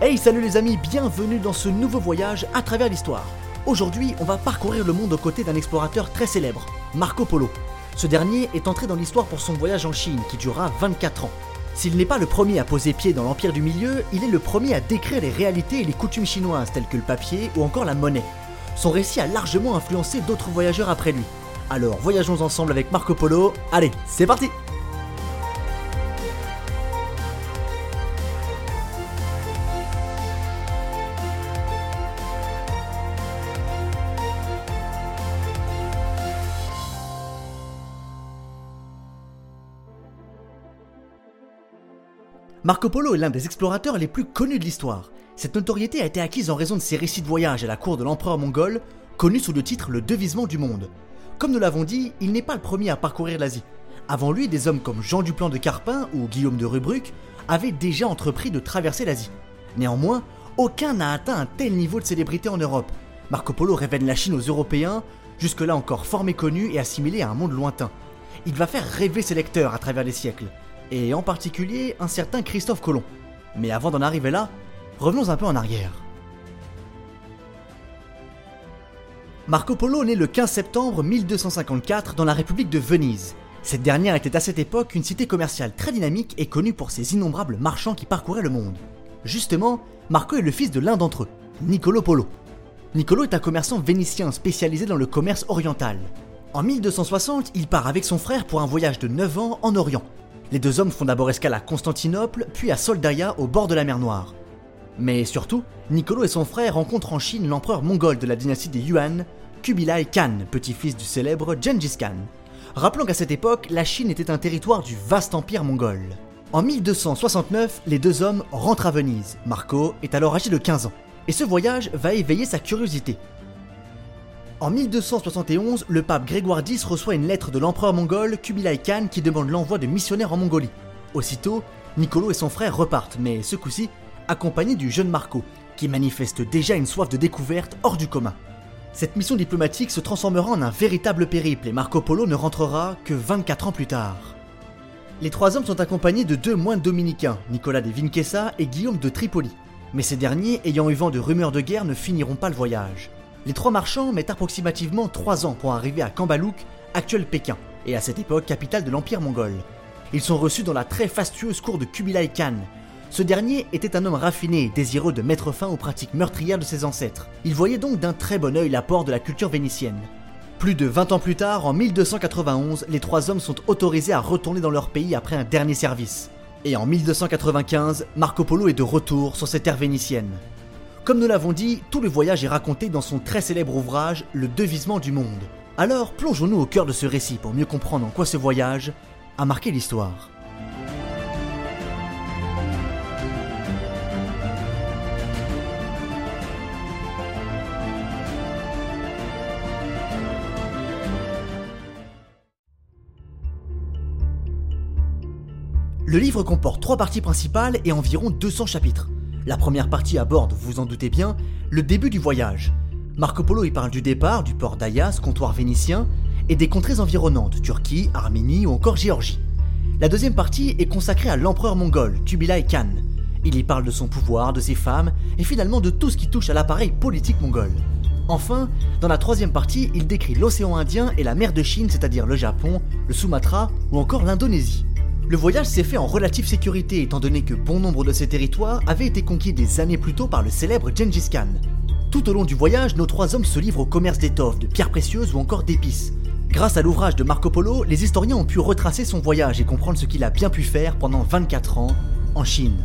Hey salut les amis, bienvenue dans ce nouveau voyage à travers l'histoire. Aujourd'hui, on va parcourir le monde aux côtés d'un explorateur très célèbre, Marco Polo. Ce dernier est entré dans l'histoire pour son voyage en Chine qui durera 24 ans. S'il n'est pas le premier à poser pied dans l'Empire du Milieu, il est le premier à décrire les réalités et les coutumes chinoises telles que le papier ou encore la monnaie. Son récit a largement influencé d'autres voyageurs après lui. Alors voyageons ensemble avec Marco Polo, allez, c'est parti Marco Polo est l'un des explorateurs les plus connus de l'histoire. Cette notoriété a été acquise en raison de ses récits de voyage à la cour de l'empereur mongol, connu sous le titre Le Devisement du Monde. Comme nous l'avons dit, il n'est pas le premier à parcourir l'Asie. Avant lui, des hommes comme Jean Duplan de Carpin ou Guillaume de Rubruck avaient déjà entrepris de traverser l'Asie. Néanmoins, aucun n'a atteint un tel niveau de célébrité en Europe. Marco Polo révèle la Chine aux Européens, jusque-là encore fort méconnu et assimilé à un monde lointain. Il va faire rêver ses lecteurs à travers les siècles et en particulier un certain Christophe Colomb. Mais avant d'en arriver là, revenons un peu en arrière. Marco Polo naît le 15 septembre 1254 dans la République de Venise. Cette dernière était à cette époque une cité commerciale très dynamique et connue pour ses innombrables marchands qui parcouraient le monde. Justement, Marco est le fils de l'un d'entre eux, Niccolo Polo. Niccolo est un commerçant vénitien spécialisé dans le commerce oriental. En 1260, il part avec son frère pour un voyage de 9 ans en Orient, les deux hommes font d'abord escale à Constantinople, puis à Soldaïa au bord de la mer Noire. Mais surtout, Niccolo et son frère rencontrent en Chine l'empereur mongol de la dynastie des Yuan, Kubilai Khan, petit-fils du célèbre Gengis Khan. Rappelons qu'à cette époque, la Chine était un territoire du vaste empire mongol. En 1269, les deux hommes rentrent à Venise. Marco est alors âgé de 15 ans. Et ce voyage va éveiller sa curiosité. En 1271, le pape Grégoire X reçoit une lettre de l'empereur mongol Kubilai Khan qui demande l'envoi de missionnaires en Mongolie. Aussitôt, Nicolo et son frère repartent, mais ce coup-ci, accompagnés du jeune Marco, qui manifeste déjà une soif de découverte hors du commun. Cette mission diplomatique se transformera en un véritable périple et Marco Polo ne rentrera que 24 ans plus tard. Les trois hommes sont accompagnés de deux moines dominicains, Nicolas de Vinkessa et Guillaume de Tripoli. Mais ces derniers, ayant eu vent de rumeurs de guerre, ne finiront pas le voyage. Les trois marchands mettent approximativement trois ans pour arriver à Kambalouk, actuel Pékin, et à cette époque capitale de l'Empire mongol. Ils sont reçus dans la très fastueuse cour de Kubilai Khan. Ce dernier était un homme raffiné désireux de mettre fin aux pratiques meurtrières de ses ancêtres. Il voyait donc d'un très bon œil l'apport de la culture vénitienne. Plus de 20 ans plus tard, en 1291, les trois hommes sont autorisés à retourner dans leur pays après un dernier service. Et en 1295, Marco Polo est de retour sur ces terres vénitiennes. Comme nous l'avons dit, tout le voyage est raconté dans son très célèbre ouvrage Le devisement du monde. Alors plongeons-nous au cœur de ce récit pour mieux comprendre en quoi ce voyage a marqué l'histoire. Le livre comporte trois parties principales et environ 200 chapitres. La première partie aborde, vous en doutez bien, le début du voyage. Marco Polo y parle du départ du port d'Ayas, comptoir vénitien, et des contrées environnantes, Turquie, Arménie ou encore Géorgie. La deuxième partie est consacrée à l'empereur mongol, Kubilai Khan. Il y parle de son pouvoir, de ses femmes, et finalement de tout ce qui touche à l'appareil politique mongol. Enfin, dans la troisième partie, il décrit l'océan Indien et la mer de Chine, c'est-à-dire le Japon, le Sumatra ou encore l'Indonésie. Le voyage s'est fait en relative sécurité étant donné que bon nombre de ces territoires avaient été conquis des années plus tôt par le célèbre Gengis Khan. Tout au long du voyage, nos trois hommes se livrent au commerce d'étoffes, de pierres précieuses ou encore d'épices. Grâce à l'ouvrage de Marco Polo, les historiens ont pu retracer son voyage et comprendre ce qu'il a bien pu faire pendant 24 ans en Chine.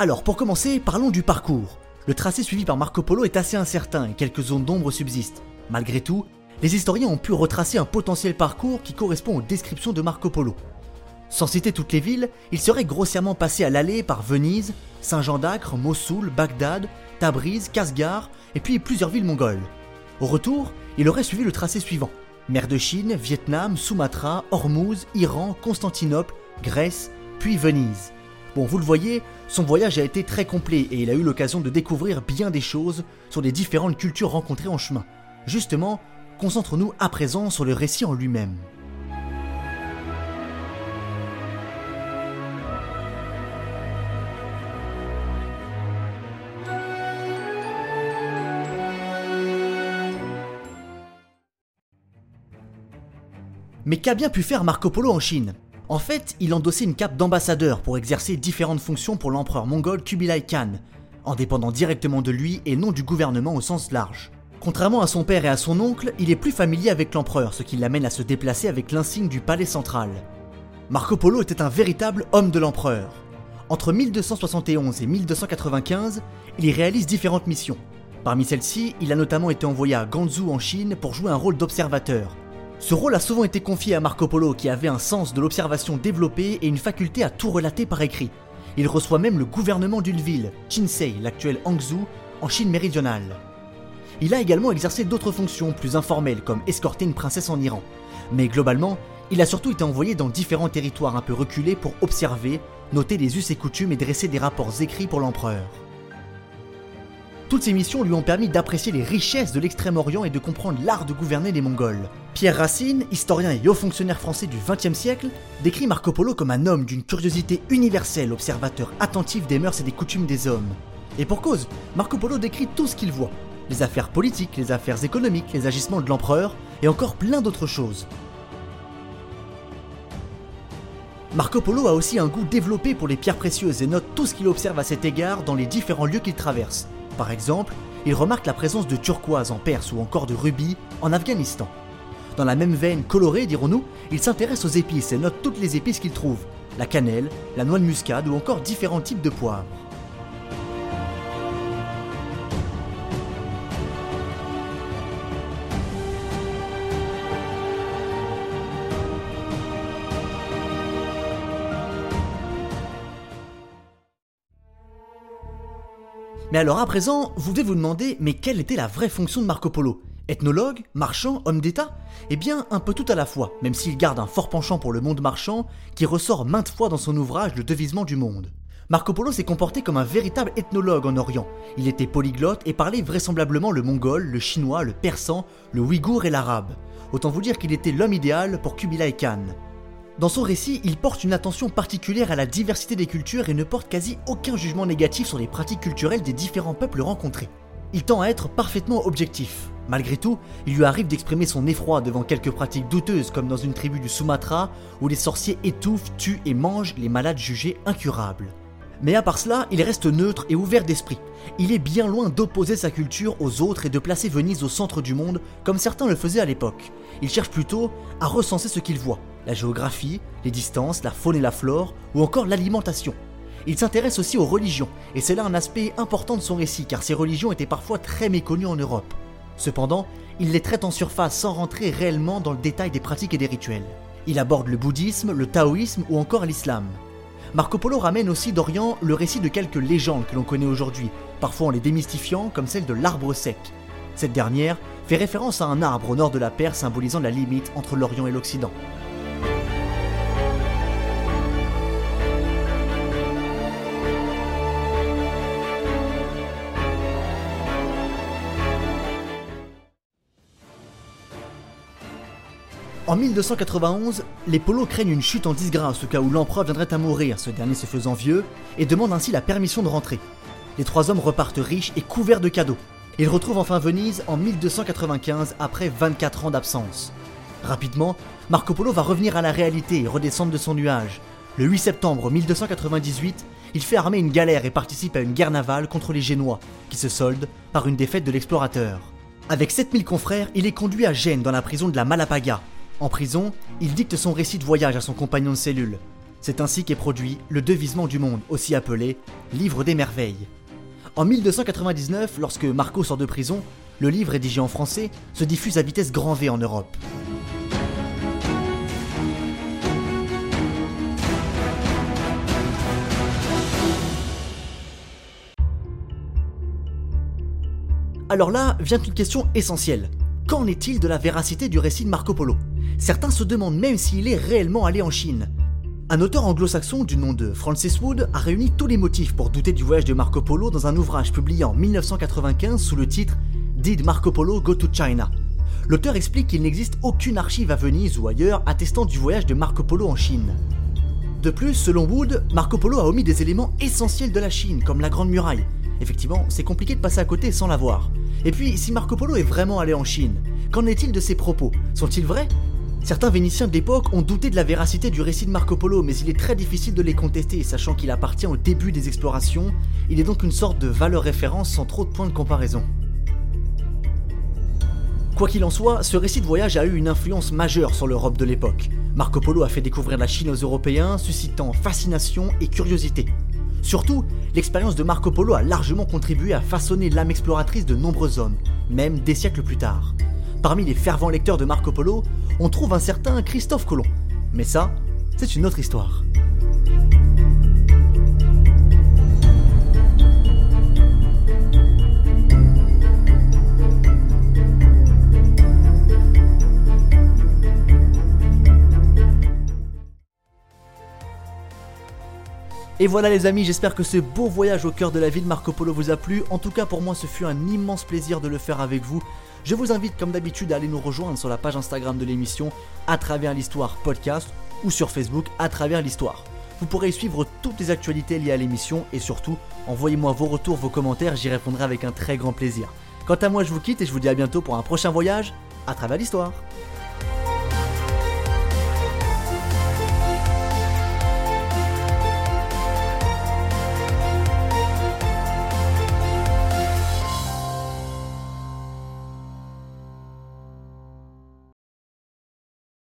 Alors pour commencer, parlons du parcours. Le tracé suivi par Marco Polo est assez incertain et quelques zones d'ombre subsistent. Malgré tout, les historiens ont pu retracer un potentiel parcours qui correspond aux descriptions de Marco Polo. Sans citer toutes les villes, il serait grossièrement passé à l'aller par Venise, Saint-Jean d'Acre, Mossoul, Bagdad, Tabriz, Kasgar et puis plusieurs villes mongoles. Au retour, il aurait suivi le tracé suivant mer de Chine, Vietnam, Sumatra, Hormuz, Iran, Constantinople, Grèce, puis Venise. Bon, vous le voyez, son voyage a été très complet et il a eu l'occasion de découvrir bien des choses sur les différentes cultures rencontrées en chemin. Justement, Concentrons-nous à présent sur le récit en lui-même. Mais qu'a bien pu faire Marco Polo en Chine? En fait, il endossait une cape d'ambassadeur pour exercer différentes fonctions pour l'empereur mongol Kubilai Khan, en dépendant directement de lui et non du gouvernement au sens large. Contrairement à son père et à son oncle, il est plus familier avec l'empereur, ce qui l'amène à se déplacer avec l'insigne du palais central. Marco Polo était un véritable homme de l'empereur. Entre 1271 et 1295, il y réalise différentes missions. Parmi celles-ci, il a notamment été envoyé à Ganzhou en Chine pour jouer un rôle d'observateur. Ce rôle a souvent été confié à Marco Polo qui avait un sens de l'observation développé et une faculté à tout relater par écrit. Il reçoit même le gouvernement d'une ville, Chinsei, l'actuel Hangzhou, en Chine méridionale. Il a également exercé d'autres fonctions plus informelles comme escorter une princesse en Iran. Mais globalement, il a surtout été envoyé dans différents territoires un peu reculés pour observer, noter les us et coutumes et dresser des rapports écrits pour l'empereur. Toutes ces missions lui ont permis d'apprécier les richesses de l'Extrême-Orient et de comprendre l'art de gouverner les Mongols. Pierre Racine, historien et haut fonctionnaire français du XXe siècle, décrit Marco Polo comme un homme d'une curiosité universelle, observateur attentif des mœurs et des coutumes des hommes. Et pour cause, Marco Polo décrit tout ce qu'il voit, les affaires politiques, les affaires économiques, les agissements de l'empereur et encore plein d'autres choses. Marco Polo a aussi un goût développé pour les pierres précieuses et note tout ce qu'il observe à cet égard dans les différents lieux qu'il traverse. Par exemple, il remarque la présence de turquoise en Perse ou encore de rubis en Afghanistan. Dans la même veine colorée, dirons-nous, il s'intéresse aux épices et note toutes les épices qu'il trouve la cannelle, la noix de muscade ou encore différents types de poivres. Mais alors à présent, vous devez vous demander, mais quelle était la vraie fonction de Marco Polo? Ethnologue Marchand Homme d'État? Eh bien, un peu tout à la fois, même s'il garde un fort penchant pour le monde marchand, qui ressort maintes fois dans son ouvrage Le devisement du monde. Marco Polo s'est comporté comme un véritable ethnologue en Orient. Il était polyglotte et parlait vraisemblablement le mongol, le chinois, le persan, le ouïghour et l'arabe. Autant vous dire qu'il était l'homme idéal pour Kubilai Khan. Dans son récit, il porte une attention particulière à la diversité des cultures et ne porte quasi aucun jugement négatif sur les pratiques culturelles des différents peuples rencontrés. Il tend à être parfaitement objectif. Malgré tout, il lui arrive d'exprimer son effroi devant quelques pratiques douteuses comme dans une tribu du Sumatra où les sorciers étouffent, tuent et mangent les malades jugés incurables. Mais à part cela, il reste neutre et ouvert d'esprit. Il est bien loin d'opposer sa culture aux autres et de placer Venise au centre du monde comme certains le faisaient à l'époque. Il cherche plutôt à recenser ce qu'il voit, la géographie, les distances, la faune et la flore, ou encore l'alimentation. Il s'intéresse aussi aux religions, et c'est là un aspect important de son récit, car ces religions étaient parfois très méconnues en Europe. Cependant, il les traite en surface sans rentrer réellement dans le détail des pratiques et des rituels. Il aborde le bouddhisme, le taoïsme ou encore l'islam. Marco Polo ramène aussi d'Orient le récit de quelques légendes que l'on connaît aujourd'hui, parfois en les démystifiant comme celle de l'arbre sec. Cette dernière fait référence à un arbre au nord de la Perse symbolisant la limite entre l'Orient et l'Occident. En 1291, les Polos craignent une chute en disgrâce au cas où l'empereur viendrait à mourir, ce dernier se faisant vieux, et demandent ainsi la permission de rentrer. Les trois hommes repartent riches et couverts de cadeaux. Ils retrouvent enfin Venise en 1295 après 24 ans d'absence. Rapidement, Marco Polo va revenir à la réalité et redescendre de son nuage. Le 8 septembre 1298, il fait armer une galère et participe à une guerre navale contre les Génois, qui se solde par une défaite de l'explorateur. Avec 7000 confrères, il est conduit à Gênes dans la prison de la Malapaga, en prison, il dicte son récit de voyage à son compagnon de cellule. C'est ainsi qu'est produit Le Devisement du Monde, aussi appelé Livre des Merveilles. En 1299, lorsque Marco sort de prison, le livre rédigé en français se diffuse à vitesse grand V en Europe. Alors là vient une question essentielle. Qu'en est-il de la véracité du récit de Marco Polo? Certains se demandent même s'il est réellement allé en Chine. Un auteur anglo-saxon du nom de Francis Wood a réuni tous les motifs pour douter du voyage de Marco Polo dans un ouvrage publié en 1995 sous le titre Did Marco Polo Go to China? L'auteur explique qu'il n'existe aucune archive à Venise ou ailleurs attestant du voyage de Marco Polo en Chine. De plus, selon Wood, Marco Polo a omis des éléments essentiels de la Chine, comme la Grande Muraille. Effectivement, c'est compliqué de passer à côté sans la voir. Et puis, si Marco Polo est vraiment allé en Chine, qu'en est-il de ses propos? Sont-ils vrais? Certains Vénitiens de l'époque ont douté de la véracité du récit de Marco Polo, mais il est très difficile de les contester, sachant qu'il appartient au début des explorations, il est donc une sorte de valeur référence sans trop de points de comparaison. Quoi qu'il en soit, ce récit de voyage a eu une influence majeure sur l'Europe de l'époque. Marco Polo a fait découvrir la Chine aux Européens, suscitant fascination et curiosité. Surtout, l'expérience de Marco Polo a largement contribué à façonner l'âme exploratrice de nombreux hommes, même des siècles plus tard. Parmi les fervents lecteurs de Marco Polo, on trouve un certain Christophe Colomb. Mais ça, c'est une autre histoire. Et voilà les amis, j'espère que ce beau voyage au cœur de la ville Marco Polo vous a plu. En tout cas pour moi ce fut un immense plaisir de le faire avec vous. Je vous invite comme d'habitude à aller nous rejoindre sur la page Instagram de l'émission à travers l'histoire podcast ou sur Facebook à travers l'histoire. Vous pourrez y suivre toutes les actualités liées à l'émission et surtout envoyez-moi vos retours, vos commentaires, j'y répondrai avec un très grand plaisir. Quant à moi je vous quitte et je vous dis à bientôt pour un prochain voyage à travers l'histoire.